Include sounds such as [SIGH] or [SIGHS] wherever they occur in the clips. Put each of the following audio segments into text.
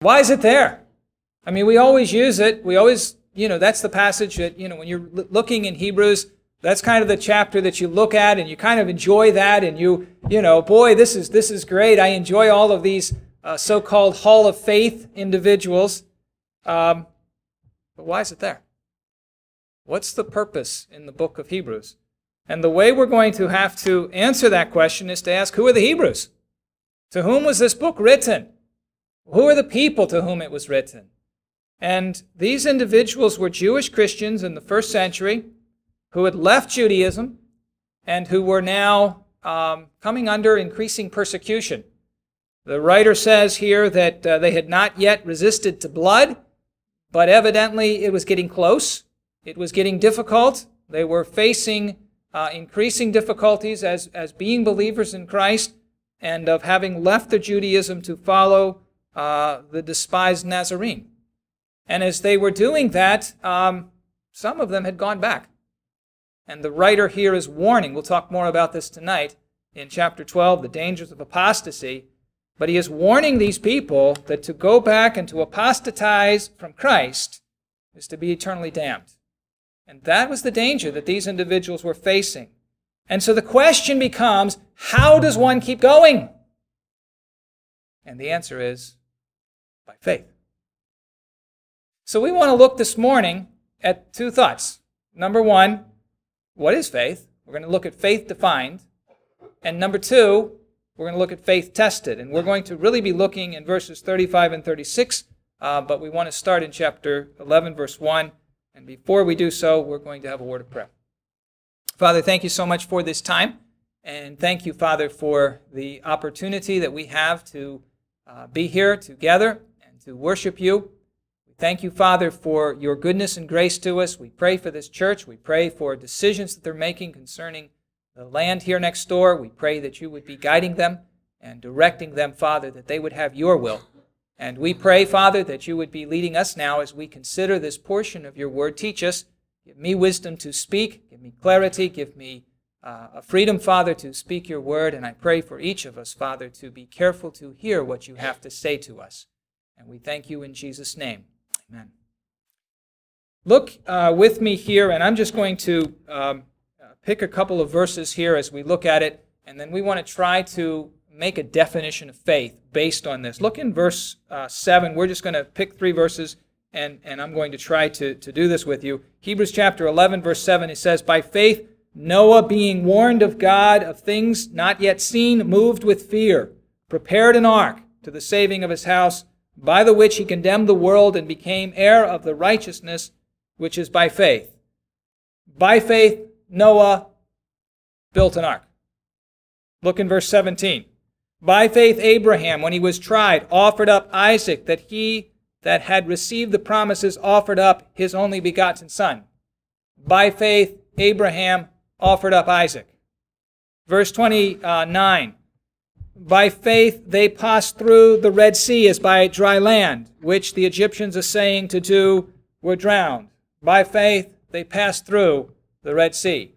Why is it there? I mean, we always use it. We always, you know, that's the passage that, you know, when you're looking in Hebrews, that's kind of the chapter that you look at and you kind of enjoy that and you, you know, boy, this is, this is great. I enjoy all of these uh, so-called Hall of Faith individuals. Um, but why is it there? What's the purpose in the book of Hebrews? And the way we're going to have to answer that question is to ask who are the Hebrews? To whom was this book written? Who are the people to whom it was written? And these individuals were Jewish Christians in the first century who had left Judaism and who were now um, coming under increasing persecution. The writer says here that uh, they had not yet resisted to blood, but evidently it was getting close. It was getting difficult. They were facing uh, increasing difficulties as, as being believers in Christ and of having left the Judaism to follow uh, the despised Nazarene. And as they were doing that, um, some of them had gone back. And the writer here is warning, we'll talk more about this tonight in chapter 12, the dangers of apostasy. But he is warning these people that to go back and to apostatize from Christ is to be eternally damned. And that was the danger that these individuals were facing. And so the question becomes how does one keep going? And the answer is by faith. So we want to look this morning at two thoughts. Number one, what is faith? We're going to look at faith defined. And number two, we're going to look at faith tested. And we're going to really be looking in verses 35 and 36, uh, but we want to start in chapter 11, verse 1. And before we do so, we're going to have a word of prayer. Father, thank you so much for this time. And thank you, Father, for the opportunity that we have to uh, be here together to worship you. We thank you, Father, for your goodness and grace to us. We pray for this church. We pray for decisions that they're making concerning the land here next door. We pray that you would be guiding them and directing them, Father, that they would have your will. And we pray, Father, that you would be leading us now as we consider this portion of your word. Teach us. Give me wisdom to speak. Give me clarity. Give me uh, a freedom, Father, to speak your word. And I pray for each of us, Father, to be careful to hear what you have to say to us. And we thank you in Jesus' name. Amen. Look uh, with me here, and I'm just going to um, uh, pick a couple of verses here as we look at it, and then we want to try to make a definition of faith based on this. Look in verse uh, 7. We're just going to pick three verses, and, and I'm going to try to, to do this with you. Hebrews chapter 11, verse 7, it says, By faith, Noah, being warned of God of things not yet seen, moved with fear, prepared an ark to the saving of his house by the which he condemned the world and became heir of the righteousness which is by faith. By faith, Noah built an ark. Look in verse 17. By faith, Abraham, when he was tried, offered up Isaac, that he that had received the promises offered up his only begotten son. By faith, Abraham offered up Isaac. Verse 29 by faith they passed through the Red Sea as by dry land, which the Egyptians are saying to do were drowned. By faith they passed through the Red Sea.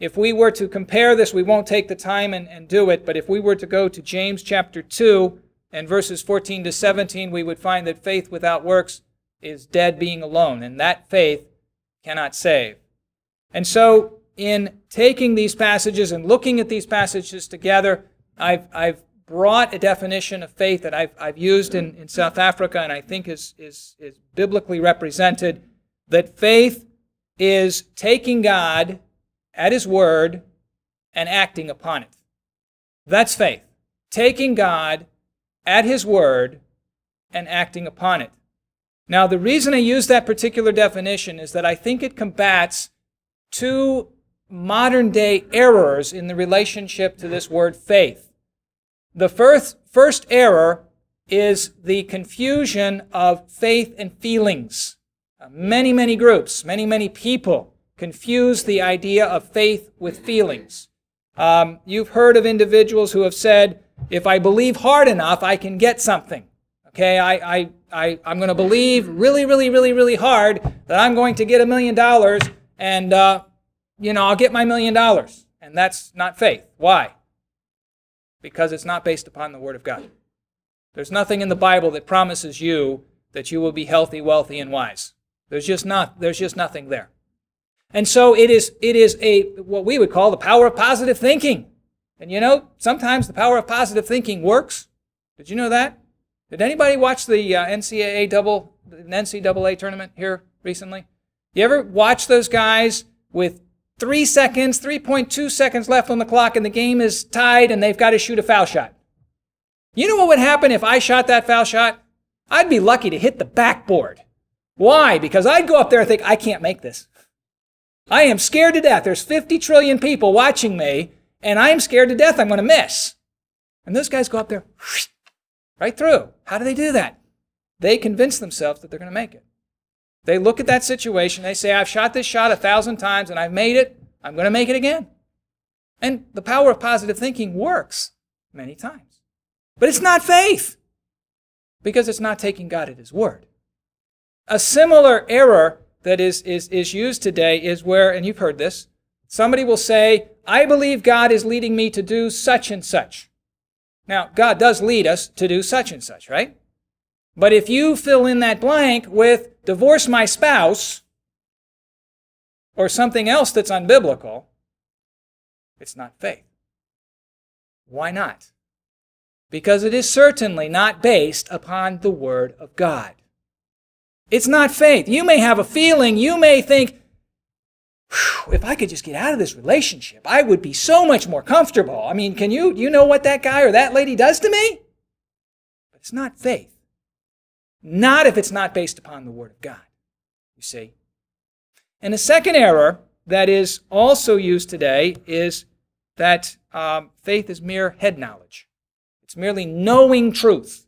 If we were to compare this, we won't take the time and, and do it, but if we were to go to James chapter 2 and verses 14 to 17, we would find that faith without works is dead being alone, and that faith cannot save. And so, in taking these passages and looking at these passages together, I've, I've brought a definition of faith that I've, I've used in, in South Africa and I think is, is, is biblically represented that faith is taking God at His word and acting upon it. That's faith. Taking God at His word and acting upon it. Now, the reason I use that particular definition is that I think it combats two modern day errors in the relationship to this word faith. The first, first error is the confusion of faith and feelings. Uh, many, many groups, many, many people confuse the idea of faith with feelings. Um, you've heard of individuals who have said, if I believe hard enough, I can get something. Okay, I, I, I, I'm going to believe really, really, really, really hard that I'm going to get a million dollars and, uh, you know, I'll get my million dollars. And that's not faith. Why? Because it's not based upon the Word of God. There's nothing in the Bible that promises you that you will be healthy, wealthy, and wise. There's just not, there's just nothing there. And so it is, it is a, what we would call the power of positive thinking. And you know, sometimes the power of positive thinking works. Did you know that? Did anybody watch the uh, NCAA double, the NCAA tournament here recently? You ever watch those guys with three seconds, 3.2 seconds left on the clock, and the game is tied, and they've got to shoot a foul shot? You know what would happen if I shot that foul shot? I'd be lucky to hit the backboard. Why? Because I'd go up there and think, I can't make this. I am scared to death. There's 50 trillion people watching me, and I'm scared to death I'm going to miss. And those guys go up there, right through. How do they do that? They convince themselves that they're going to make it. They look at that situation, they say, I've shot this shot a thousand times and I've made it, I'm going to make it again. And the power of positive thinking works many times. But it's not faith because it's not taking God at His word. A similar error that is, is, is used today is where, and you've heard this, somebody will say, I believe God is leading me to do such and such. Now, God does lead us to do such and such, right? But if you fill in that blank with divorce my spouse or something else that's unbiblical, it's not faith. Why not? Because it is certainly not based upon the Word of God. It's not faith. You may have a feeling, you may think, if I could just get out of this relationship, I would be so much more comfortable. I mean, can you you know what that guy or that lady does to me? But it's not faith. Not if it's not based upon the word of God. You see? And the second error that is also used today is that um, faith is mere head knowledge. It's merely knowing truth.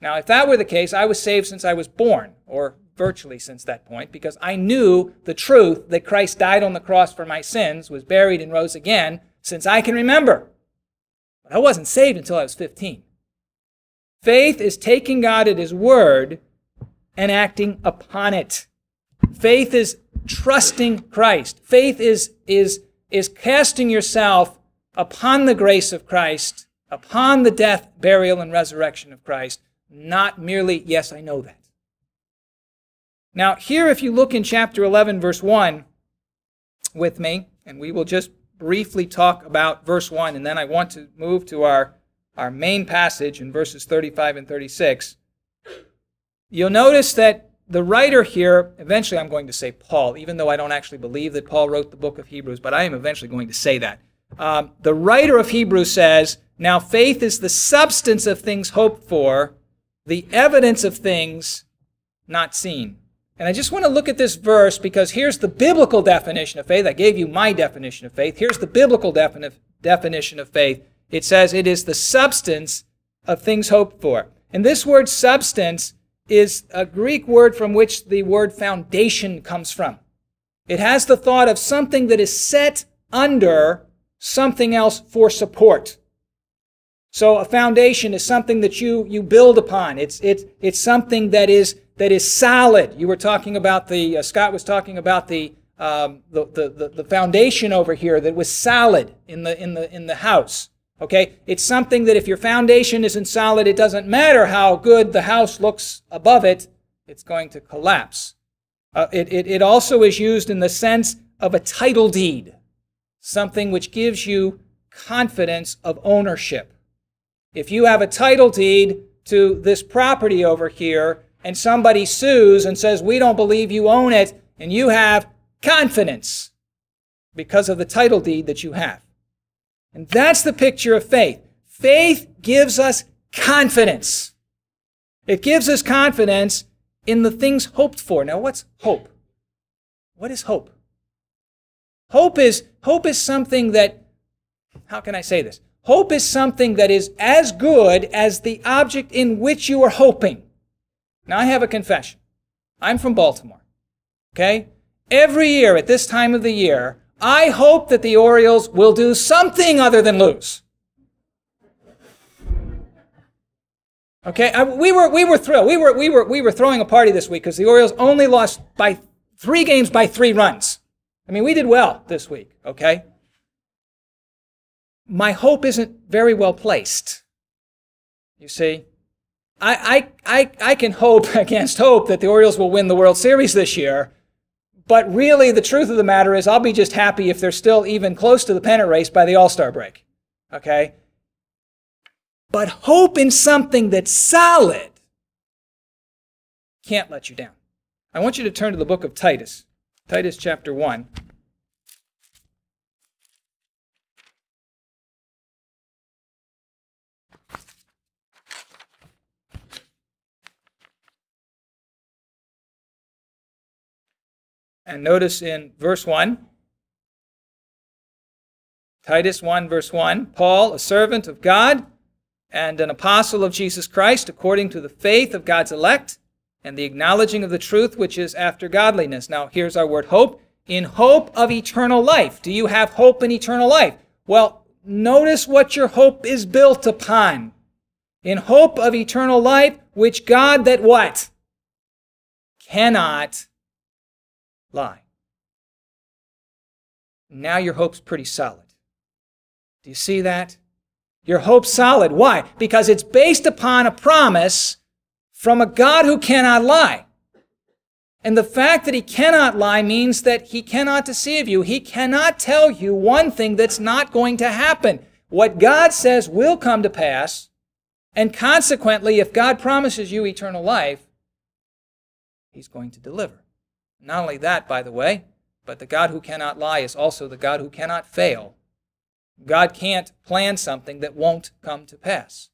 Now, if that were the case, I was saved since I was born, or virtually since that point, because I knew the truth that Christ died on the cross for my sins, was buried, and rose again since I can remember. But I wasn't saved until I was 15. Faith is taking God at His word and acting upon it. Faith is trusting Christ. Faith is, is, is casting yourself upon the grace of Christ, upon the death, burial, and resurrection of Christ, not merely, yes, I know that. Now, here, if you look in chapter 11, verse 1 with me, and we will just briefly talk about verse 1, and then I want to move to our, our main passage in verses 35 and 36. You'll notice that the writer here, eventually I'm going to say Paul, even though I don't actually believe that Paul wrote the book of Hebrews, but I am eventually going to say that. Um, the writer of Hebrews says, Now faith is the substance of things hoped for, the evidence of things not seen. And I just want to look at this verse because here's the biblical definition of faith. I gave you my definition of faith. Here's the biblical defini- definition of faith. It says it is the substance of things hoped for. And this word substance is a Greek word from which the word foundation comes from. It has the thought of something that is set under something else for support. So a foundation is something that you, you build upon. It's, it's, it's something that is, that is solid. You were talking about the, uh, Scott was talking about the, um, the, the, the foundation over here that was solid in the, in the, in the house. Okay? It's something that if your foundation isn't solid, it doesn't matter how good the house looks above it, it's going to collapse. Uh, it, it, it also is used in the sense of a title deed, something which gives you confidence of ownership. If you have a title deed to this property over here and somebody sues and says, We don't believe you own it, and you have confidence because of the title deed that you have. And that's the picture of faith. Faith gives us confidence. It gives us confidence in the things hoped for. Now, what's hope? What is hope? Hope is, hope is something that, how can I say this? Hope is something that is as good as the object in which you are hoping. Now, I have a confession. I'm from Baltimore. Okay? Every year at this time of the year, I hope that the Orioles will do something other than lose. Okay, I, we were we were thrilled. We were we were we were throwing a party this week because the Orioles only lost by three games by three runs. I mean, we did well this week. Okay, my hope isn't very well placed. You see, I, I, I, I can hope [LAUGHS] against hope that the Orioles will win the World Series this year. But really, the truth of the matter is, I'll be just happy if they're still even close to the pennant race by the All Star break. Okay? But hope in something that's solid can't let you down. I want you to turn to the book of Titus, Titus chapter 1. And notice in verse 1, Titus 1, verse 1, Paul, a servant of God and an apostle of Jesus Christ, according to the faith of God's elect and the acknowledging of the truth which is after godliness. Now, here's our word hope. In hope of eternal life. Do you have hope in eternal life? Well, notice what your hope is built upon. In hope of eternal life, which God that what? Cannot lie. Now your hope's pretty solid. Do you see that? Your hope's solid. Why? Because it's based upon a promise from a God who cannot lie. And the fact that he cannot lie means that he cannot deceive you. He cannot tell you one thing that's not going to happen. What God says will come to pass. And consequently, if God promises you eternal life, he's going to deliver. Not only that, by the way, but the God who cannot lie is also the God who cannot fail. God can't plan something that won't come to pass.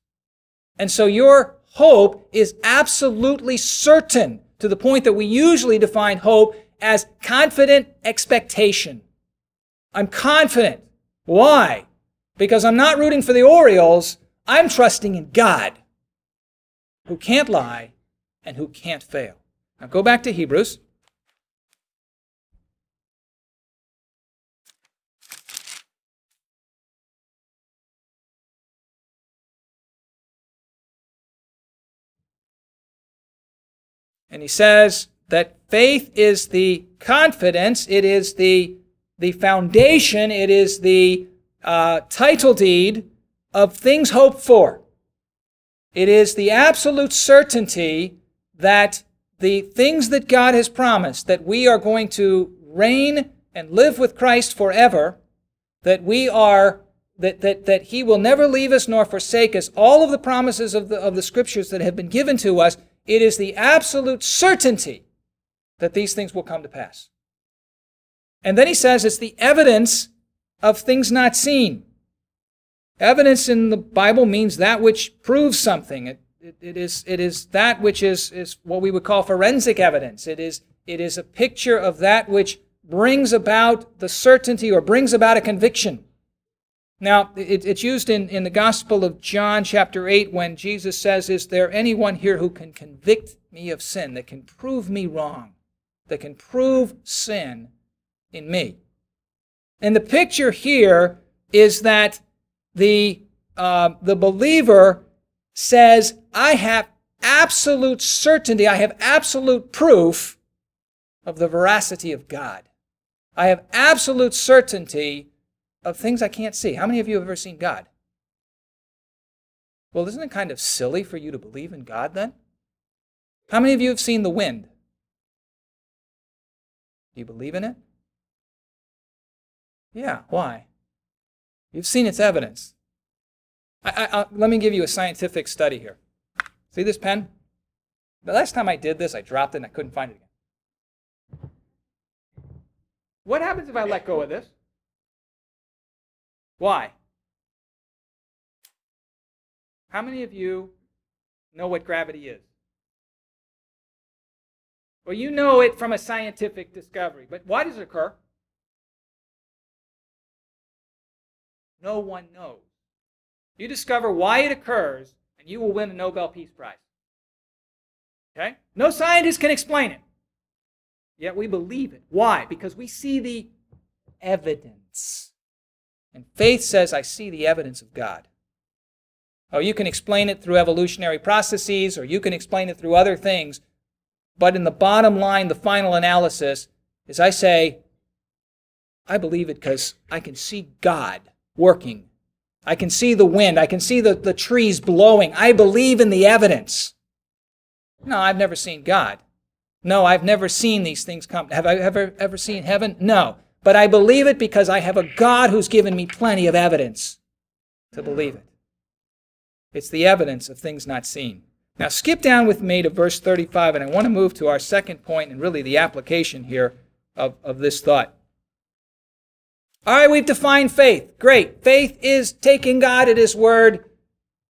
And so your hope is absolutely certain to the point that we usually define hope as confident expectation. I'm confident. Why? Because I'm not rooting for the Orioles. I'm trusting in God, who can't lie and who can't fail. Now go back to Hebrews. And he says that faith is the confidence, it is the, the foundation, it is the uh, title deed of things hoped for. It is the absolute certainty that the things that God has promised, that we are going to reign and live with Christ forever, that we are that, that, that he will never leave us nor forsake us, all of the promises of the, of the scriptures that have been given to us, it is the absolute certainty that these things will come to pass. And then he says it's the evidence of things not seen. Evidence in the Bible means that which proves something. It, it, it, is, it is that which is, is what we would call forensic evidence. It is, it is a picture of that which brings about the certainty or brings about a conviction. Now, it, it's used in, in the Gospel of John, chapter 8, when Jesus says, Is there anyone here who can convict me of sin, that can prove me wrong, that can prove sin in me? And the picture here is that the, uh, the believer says, I have absolute certainty, I have absolute proof of the veracity of God. I have absolute certainty of things I can't see. How many of you have ever seen God? Well, isn't it kind of silly for you to believe in God then? How many of you have seen the wind? Do you believe in it? Yeah, why? You've seen its evidence. I, I, uh, let me give you a scientific study here. See this pen? The last time I did this, I dropped it and I couldn't find it again. What happens if I let go of this? Why? How many of you know what gravity is? Well, you know it from a scientific discovery, but why does it occur? No one knows. You discover why it occurs, and you will win a Nobel Peace Prize. Okay? No scientist can explain it. Yet we believe it. Why? Because we see the evidence. And faith says, I see the evidence of God. Oh, you can explain it through evolutionary processes or you can explain it through other things. But in the bottom line, the final analysis is I say, I believe it because I can see God working. I can see the wind. I can see the, the trees blowing. I believe in the evidence. No, I've never seen God. No, I've never seen these things come. Have I ever, ever seen heaven? No. But I believe it because I have a God who's given me plenty of evidence to believe it. It's the evidence of things not seen. Now, skip down with me to verse 35, and I want to move to our second point and really the application here of, of this thought. All right, we've defined faith. Great. Faith is taking God at His word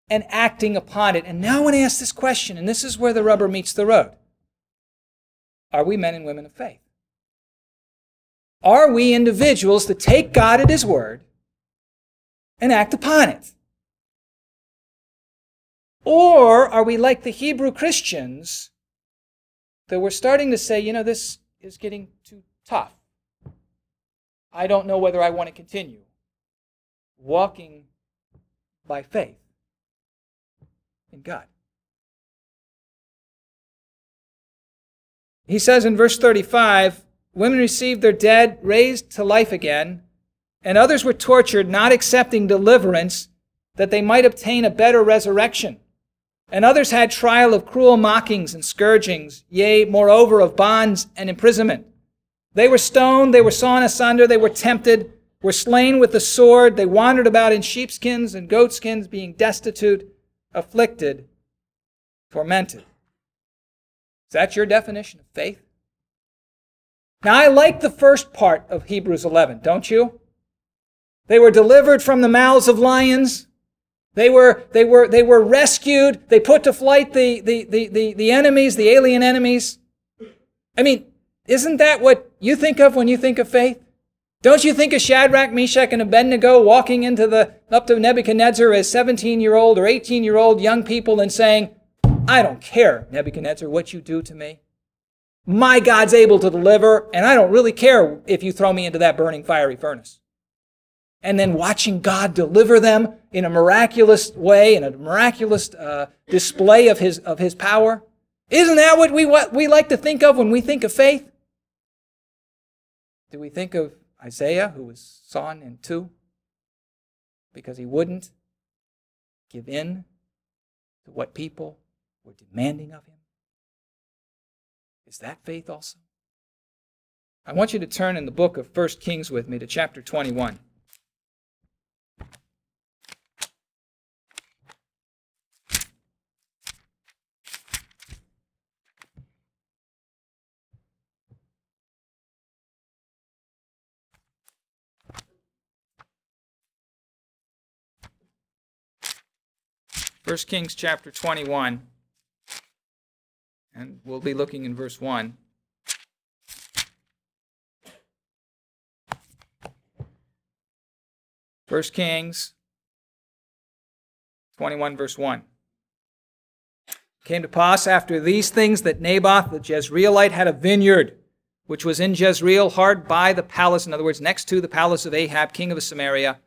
and acting upon it. And now I want to ask this question, and this is where the rubber meets the road. Are we men and women of faith? Are we individuals that take God at His word and act upon it? Or are we like the Hebrew Christians that we're starting to say, you know, this is getting too tough? I don't know whether I want to continue walking by faith in God. He says in verse 35 women received their dead raised to life again, and others were tortured, not accepting deliverance, that they might obtain a better resurrection. And others had trial of cruel mockings and scourgings, yea, moreover, of bonds and imprisonment. They were stoned, they were sawn asunder, they were tempted, were slain with the sword, they wandered about in sheepskins and goatskins, being destitute, afflicted, tormented. Is that your definition of faith? Now, I like the first part of Hebrews 11, don't you? They were delivered from the mouths of lions. They were, they were, they were rescued. They put to flight the, the, the, the, the enemies, the alien enemies. I mean, isn't that what you think of when you think of faith? Don't you think of Shadrach, Meshach, and Abednego walking into the, up to Nebuchadnezzar as 17 year old or 18 year old young people and saying, I don't care, Nebuchadnezzar, what you do to me. My God's able to deliver, and I don't really care if you throw me into that burning fiery furnace. And then watching God deliver them in a miraculous way, in a miraculous uh, display of his, of his power. Isn't that what we, what we like to think of when we think of faith? Do we think of Isaiah, who was sawn in two because he wouldn't give in to what people were demanding of him? Is that faith also? I want you to turn in the book of 1 Kings with me to chapter 21. First Kings chapter 21, and we'll be looking in verse 1. First Kings 21, verse 1. Came to pass after these things that Naboth the Jezreelite had a vineyard, which was in Jezreel, hard by the palace, in other words, next to the palace of Ahab, king of Samaria.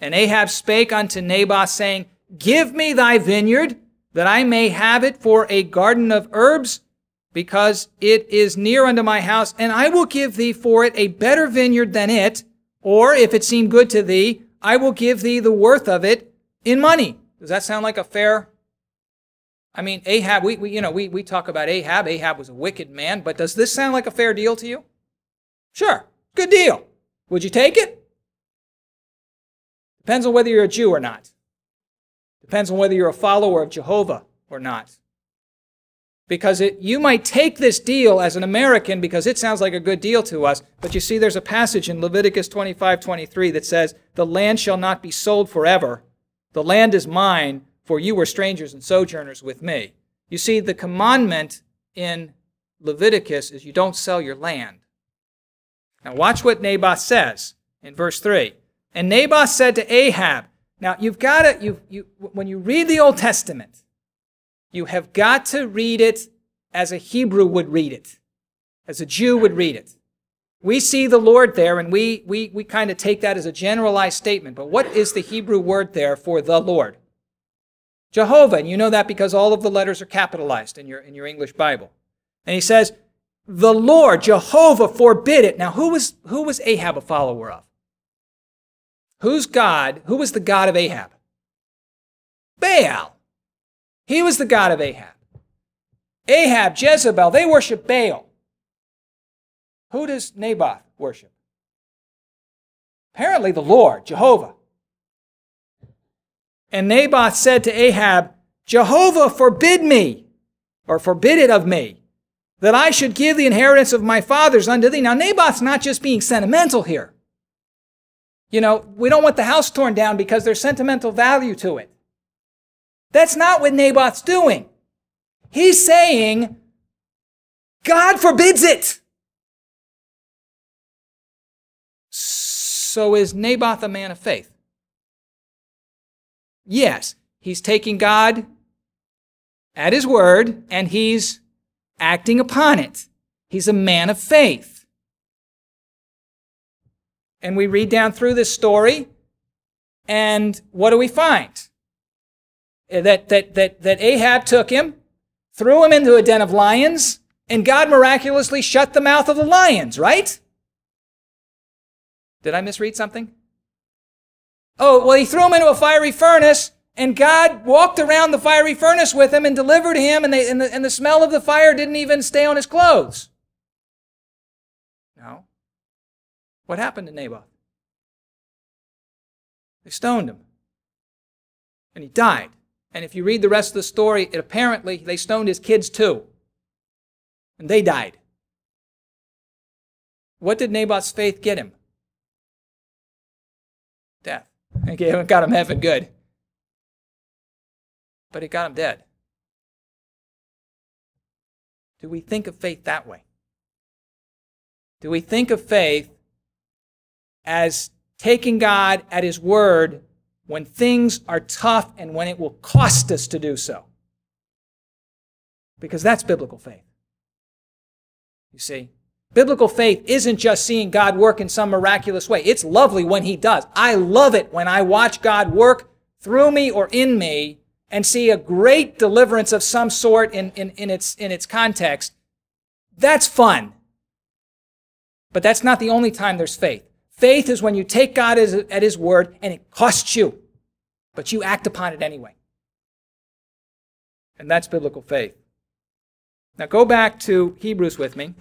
And Ahab spake unto Naboth, saying, Give me thy vineyard, that I may have it for a garden of herbs, because it is near unto my house, and I will give thee for it a better vineyard than it, or if it seem good to thee, I will give thee the worth of it in money. Does that sound like a fair? I mean, Ahab, we, we you know, we, we talk about Ahab. Ahab was a wicked man, but does this sound like a fair deal to you? Sure, good deal. Would you take it? Depends on whether you're a Jew or not. Depends on whether you're a follower of Jehovah or not. Because it, you might take this deal as an American because it sounds like a good deal to us, but you see, there's a passage in Leviticus 25 23 that says, The land shall not be sold forever. The land is mine, for you were strangers and sojourners with me. You see, the commandment in Leviticus is you don't sell your land. Now, watch what Naboth says in verse 3. And Naboth said to Ahab, now, you've got to, you, you, when you read the Old Testament, you have got to read it as a Hebrew would read it, as a Jew would read it. We see the Lord there, and we, we, we kind of take that as a generalized statement. But what is the Hebrew word there for the Lord? Jehovah. And you know that because all of the letters are capitalized in your, in your English Bible. And he says, the Lord, Jehovah, forbid it. Now, who was, who was Ahab a follower of? Who's God? Who was the God of Ahab? Baal. He was the God of Ahab. Ahab, Jezebel, they worship Baal. Who does Naboth worship? Apparently, the Lord, Jehovah. And Naboth said to Ahab, Jehovah forbid me, or forbid it of me, that I should give the inheritance of my fathers unto thee. Now, Naboth's not just being sentimental here. You know, we don't want the house torn down because there's sentimental value to it. That's not what Naboth's doing. He's saying, God forbids it. So is Naboth a man of faith? Yes, he's taking God at his word and he's acting upon it. He's a man of faith. And we read down through this story, and what do we find? Eh, that, that, that, that Ahab took him, threw him into a den of lions, and God miraculously shut the mouth of the lions, right? Did I misread something? Oh, well, he threw him into a fiery furnace, and God walked around the fiery furnace with him and delivered him, and, they, and, the, and the smell of the fire didn't even stay on his clothes. No. What happened to Naboth? They stoned him. And he died. And if you read the rest of the story, it apparently they stoned his kids too. And they died. What did Naboth's faith get him? Death. It got him heaven good. But it got him dead. Do we think of faith that way? Do we think of faith as taking God at His word when things are tough and when it will cost us to do so? Because that's biblical faith. You see? Biblical faith isn't just seeing God work in some miraculous way. It's lovely when He does. I love it when I watch God work through me or in me and see a great deliverance of some sort in, in, in, its, in its context. That's fun. But that's not the only time there's faith. Faith is when you take God at His word and it costs you, but you act upon it anyway. And that's biblical faith. Now go back to Hebrews with me.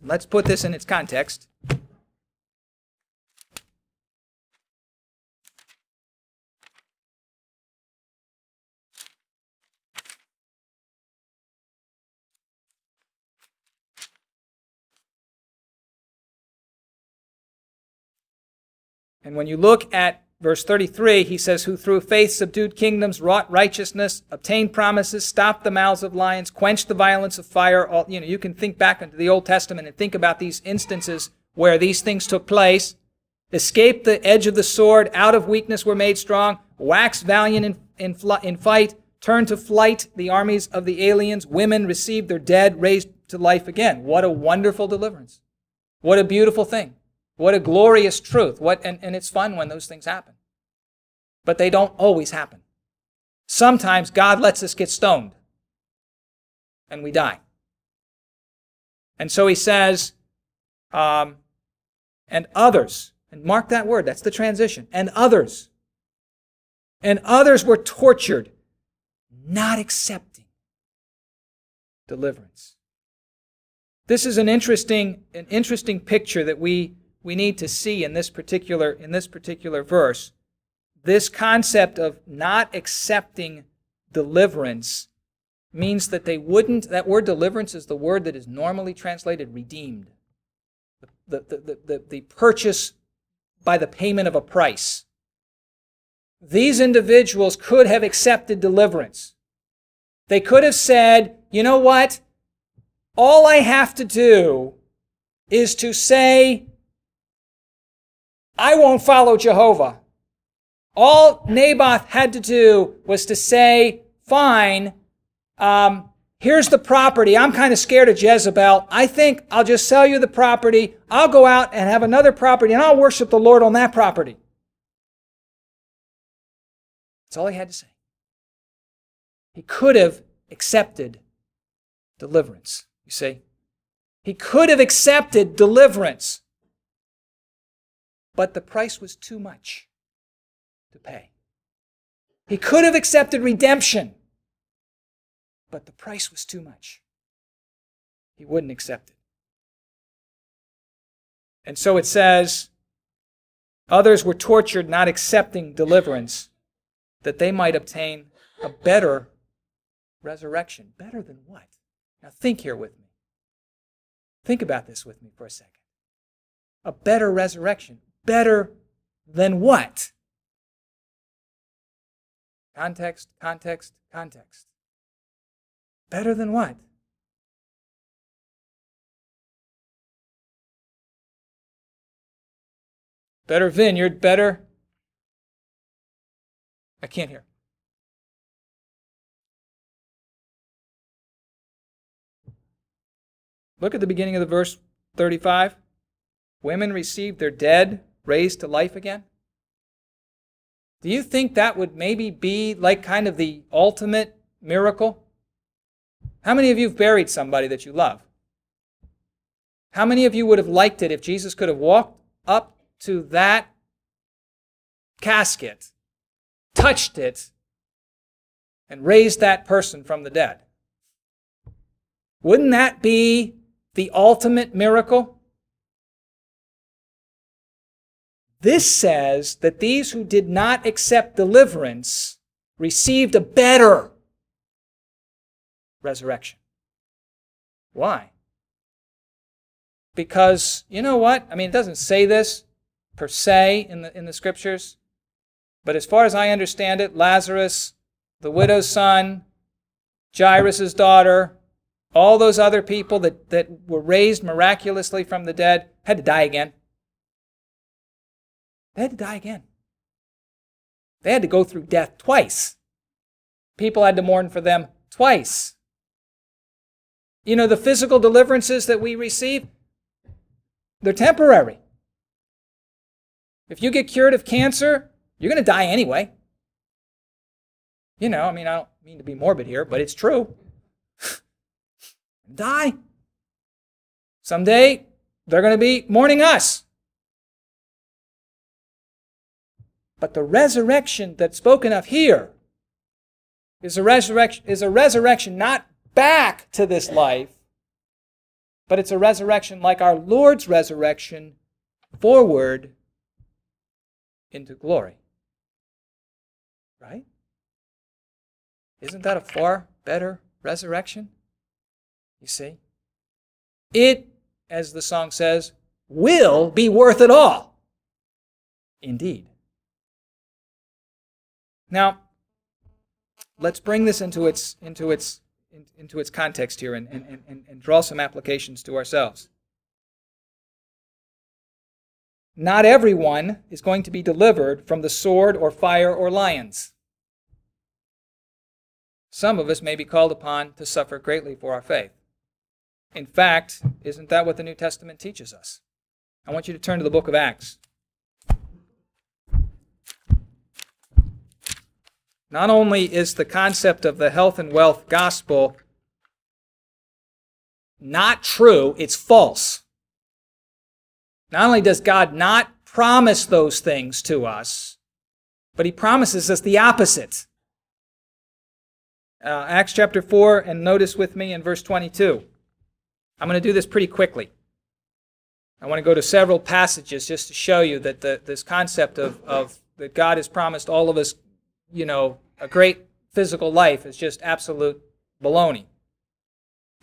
Let's put this in its context. And when you look at verse 33, he says, Who through faith subdued kingdoms, wrought righteousness, obtained promises, stopped the mouths of lions, quenched the violence of fire. All, you know, you can think back into the Old Testament and think about these instances where these things took place. Escaped the edge of the sword, out of weakness were made strong, waxed valiant in, in, in fight, turned to flight the armies of the aliens. Women received their dead, raised to life again. What a wonderful deliverance. What a beautiful thing. What a glorious truth. What, and, and it's fun when those things happen. But they don't always happen. Sometimes God lets us get stoned and we die. And so he says, um, and others, and mark that word, that's the transition, and others. And others were tortured, not accepting deliverance. This is an interesting, an interesting picture that we we need to see in this particular in this particular verse this concept of not accepting deliverance means that they wouldn't that word deliverance is the word that is normally translated redeemed. The, the, the, the, the purchase by the payment of a price. These individuals could have accepted deliverance. They could have said you know what? All i have to do is to say I won't follow Jehovah. All Naboth had to do was to say, fine, um, here's the property. I'm kind of scared of Jezebel. I think I'll just sell you the property. I'll go out and have another property and I'll worship the Lord on that property. That's all he had to say. He could have accepted deliverance, you see. He could have accepted deliverance but the price was too much to pay. He could have accepted redemption, but the price was too much. He wouldn't accept it. And so it says, others were tortured, not accepting deliverance, that they might obtain a better resurrection. Better than what? Now think here with me. Think about this with me for a second. A better resurrection. Better than what? Context, context, context. Better than what? Better vineyard, better. I can't hear. Look at the beginning of the verse 35. Women received their dead raised to life again. Do you think that would maybe be like kind of the ultimate miracle? How many of you have buried somebody that you love? How many of you would have liked it if Jesus could have walked up to that casket, touched it, and raised that person from the dead? Wouldn't that be the ultimate miracle? This says that these who did not accept deliverance received a better resurrection. Why? Because, you know what? I mean, it doesn't say this per se in the, in the scriptures, but as far as I understand it, Lazarus, the widow's son, Jairus' daughter, all those other people that, that were raised miraculously from the dead had to die again. They had to die again. They had to go through death twice. People had to mourn for them twice. You know, the physical deliverances that we receive, they're temporary. If you get cured of cancer, you're going to die anyway. You know, I mean, I don't mean to be morbid here, but it's true. [SIGHS] die. Someday, they're going to be mourning us. But the resurrection that's spoken of here is a resurrection, is a resurrection not back to this life, but it's a resurrection like our Lord's resurrection forward into glory. Right? Isn't that a far better resurrection? You see? It, as the song says, will be worth it all. Indeed. Now, let's bring this into its, into its, into its context here and, and, and, and draw some applications to ourselves. Not everyone is going to be delivered from the sword or fire or lions. Some of us may be called upon to suffer greatly for our faith. In fact, isn't that what the New Testament teaches us? I want you to turn to the book of Acts. Not only is the concept of the health and wealth gospel not true, it's false. Not only does God not promise those things to us, but he promises us the opposite. Uh, Acts chapter 4, and notice with me in verse 22. I'm going to do this pretty quickly. I want to go to several passages just to show you that the, this concept of, of that God has promised all of us you know, a great physical life is just absolute baloney.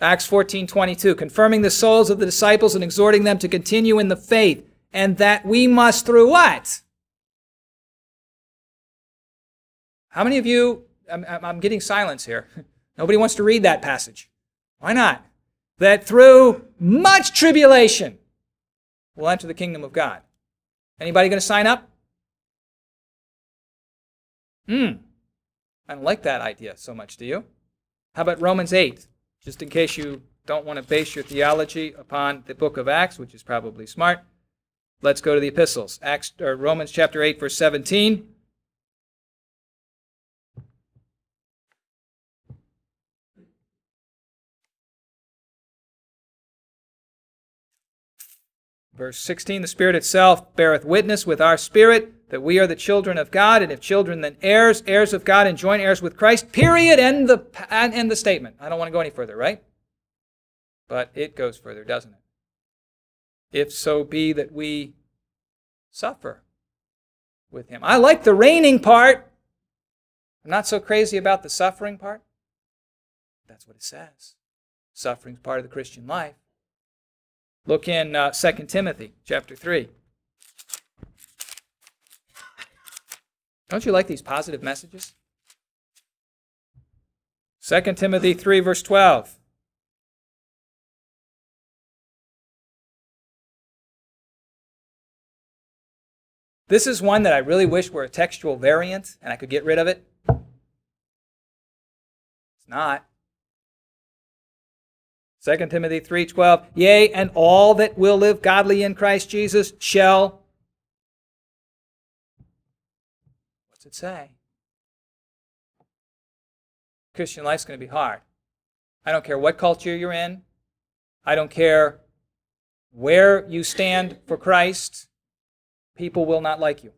Acts 14:22 confirming the souls of the disciples and exhorting them to continue in the faith and that we must through what? How many of you I'm, I'm getting silence here. [LAUGHS] Nobody wants to read that passage. Why not? That through much tribulation we'll enter the kingdom of God. Anybody going to sign up? Hmm. I don't like that idea so much, do you? How about Romans 8? Just in case you don't want to base your theology upon the book of Acts, which is probably smart. Let's go to the epistles. Acts or Romans chapter 8 verse 17. Verse 16 The Spirit itself beareth witness with our spirit that we are the children of God, and if children, then heirs, heirs of God, and joint heirs with Christ. Period. End the end the statement. I don't want to go any further, right? But it goes further, doesn't it? If so be that we suffer with him. I like the reigning part. I'm not so crazy about the suffering part. That's what it says. Suffering's part of the Christian life. Look in uh, 2 Timothy chapter 3. Don't you like these positive messages? 2 Timothy 3, verse 12. This is one that I really wish were a textual variant and I could get rid of it. It's not. 2 Timothy 3:12 Yea, and all that will live godly in Christ Jesus shall What's it say? Christian life's going to be hard. I don't care what culture you're in. I don't care where you stand for Christ. People will not like you.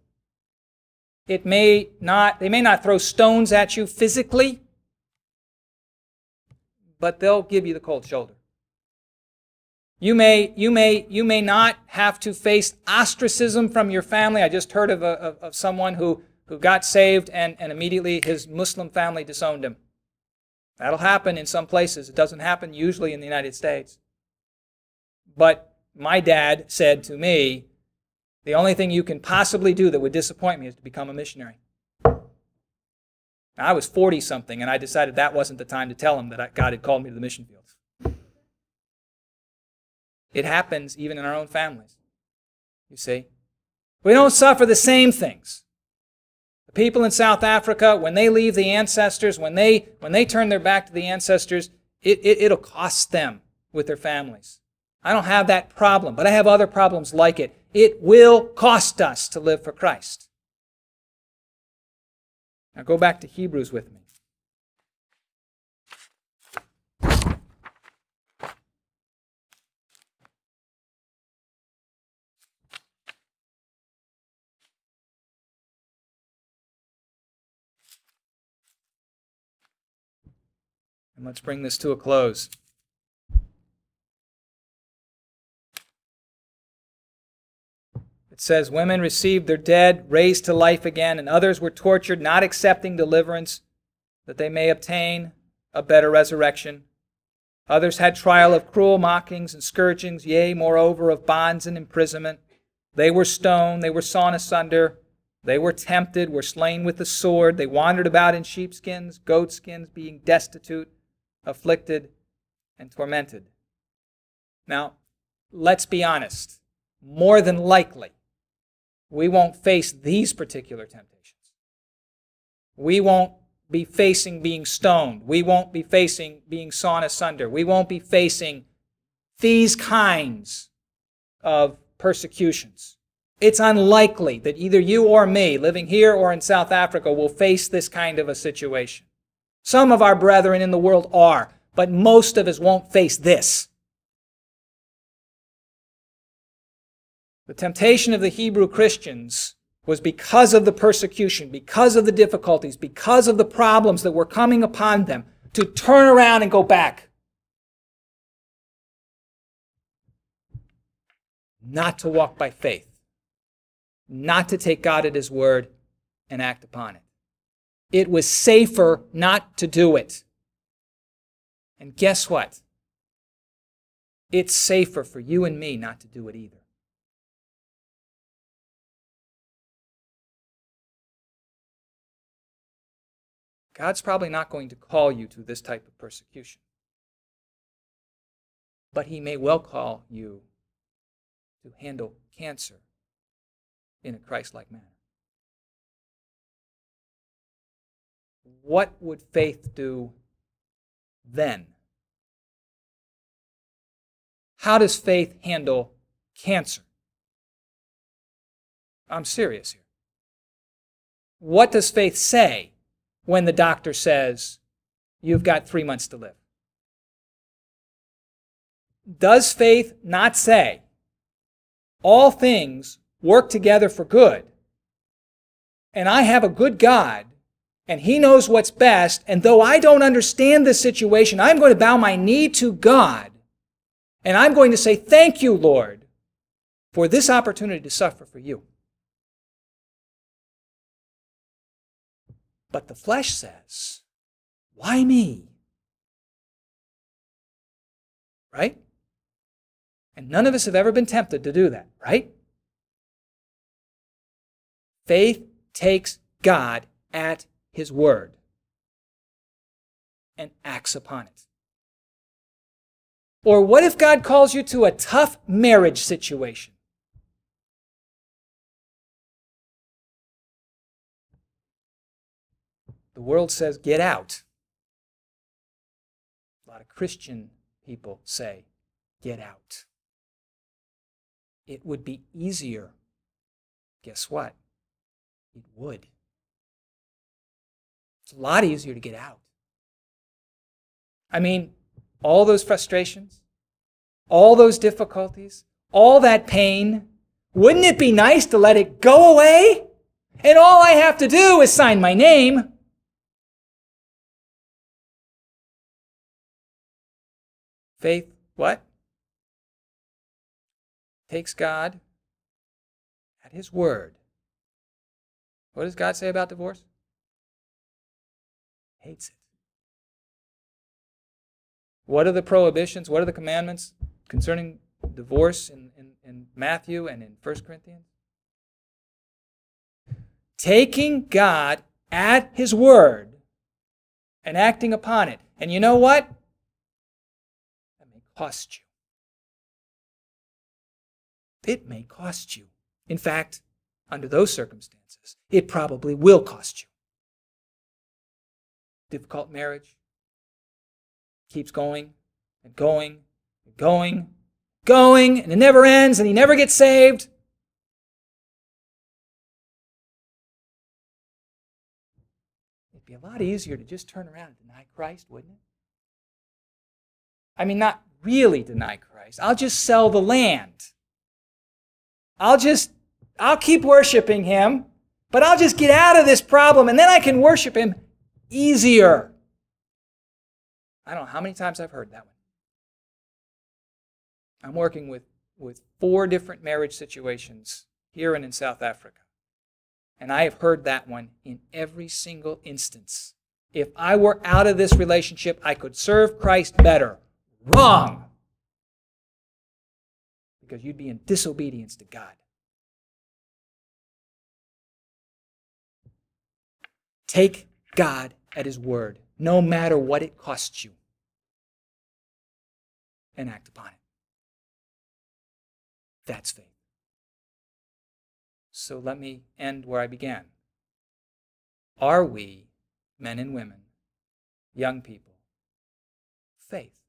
It may not they may not throw stones at you physically, but they'll give you the cold shoulder. You may, you may, you may not have to face ostracism from your family. I just heard of, a, of, of someone who, who got saved and, and immediately his Muslim family disowned him. That'll happen in some places. It doesn't happen usually in the United States. But my dad said to me, the only thing you can possibly do that would disappoint me is to become a missionary. I was 40 something, and I decided that wasn't the time to tell him that God had called me to the mission fields. It happens even in our own families. You see? We don't suffer the same things. People in South Africa, when they leave the ancestors, when they, when they turn their back to the ancestors, it, it, it'll cost them with their families. I don't have that problem, but I have other problems like it. It will cost us to live for Christ. Now go back to Hebrews with me. And let's bring this to a close. It says, Women received their dead raised to life again, and others were tortured, not accepting deliverance, that they may obtain a better resurrection. Others had trial of cruel mockings and scourgings, yea, moreover, of bonds and imprisonment. They were stoned, they were sawn asunder, they were tempted, were slain with the sword. They wandered about in sheepskins, goatskins, being destitute, afflicted, and tormented. Now, let's be honest. More than likely, we won't face these particular temptations. We won't be facing being stoned. We won't be facing being sawn asunder. We won't be facing these kinds of persecutions. It's unlikely that either you or me, living here or in South Africa, will face this kind of a situation. Some of our brethren in the world are, but most of us won't face this. The temptation of the Hebrew Christians was because of the persecution, because of the difficulties, because of the problems that were coming upon them, to turn around and go back. Not to walk by faith, not to take God at His word and act upon it. It was safer not to do it. And guess what? It's safer for you and me not to do it either. God's probably not going to call you to this type of persecution. But He may well call you to handle cancer in a Christ like manner. What would faith do then? How does faith handle cancer? I'm serious here. What does faith say when the doctor says, you've got three months to live? Does faith not say, all things work together for good and I have a good God, and He knows what's best, and though I don't understand the situation, I'm going to bow my knee to God, and I'm going to say, Thank you, Lord, for this opportunity to suffer for you. But the flesh says, Why me? Right? And none of us have ever been tempted to do that, right? Faith takes God at his word and acts upon it. Or what if God calls you to a tough marriage situation? The world says, get out. A lot of Christian people say, get out. It would be easier. Guess what? It would. It's a lot easier to get out. I mean, all those frustrations, all those difficulties, all that pain, wouldn't it be nice to let it go away? And all I have to do is sign my name. Faith, what? Takes God at His word. What does God say about divorce? Hates it. What are the prohibitions? What are the commandments concerning divorce in, in, in Matthew and in 1 Corinthians? Taking God at His word and acting upon it. And you know what? That may cost you. It may cost you. In fact, under those circumstances, it probably will cost you. Difficult marriage keeps going and going and going, going, and it never ends, and he never gets saved. It'd be a lot easier to just turn around and deny Christ, wouldn't it? I mean, not really deny Christ. I'll just sell the land. I'll just, I'll keep worshiping him, but I'll just get out of this problem and then I can worship him easier. I don't know how many times I've heard that one. I'm working with, with four different marriage situations here and in South Africa. And I have heard that one in every single instance. If I were out of this relationship, I could serve Christ better. Wrong. Because you'd be in disobedience to God. Take God at His word, no matter what it costs you, and act upon it. That's faith. So let me end where I began. Are we, men and women, young people, faith?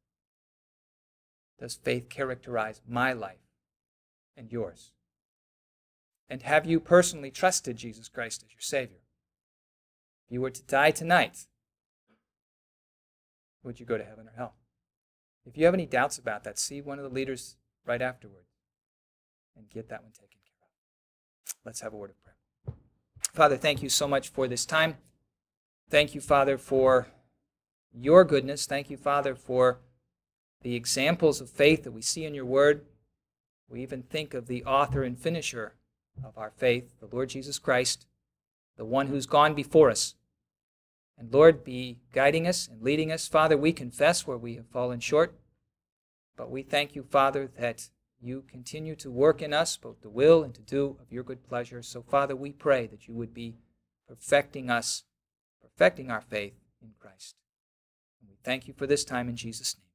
does faith characterize my life and yours? And have you personally trusted Jesus Christ as your Savior? You were to die tonight, would you go to heaven or hell? If you have any doubts about that, see one of the leaders right afterward and get that one taken care of. Let's have a word of prayer. Father, thank you so much for this time. Thank you, Father, for your goodness. Thank you, Father, for the examples of faith that we see in your word. We even think of the author and finisher of our faith, the Lord Jesus Christ, the one who's gone before us. And Lord, be guiding us and leading us. Father, we confess where we have fallen short, but we thank you, Father, that you continue to work in us both to will and to do of your good pleasure. So, Father, we pray that you would be perfecting us, perfecting our faith in Christ. And we thank you for this time in Jesus' name.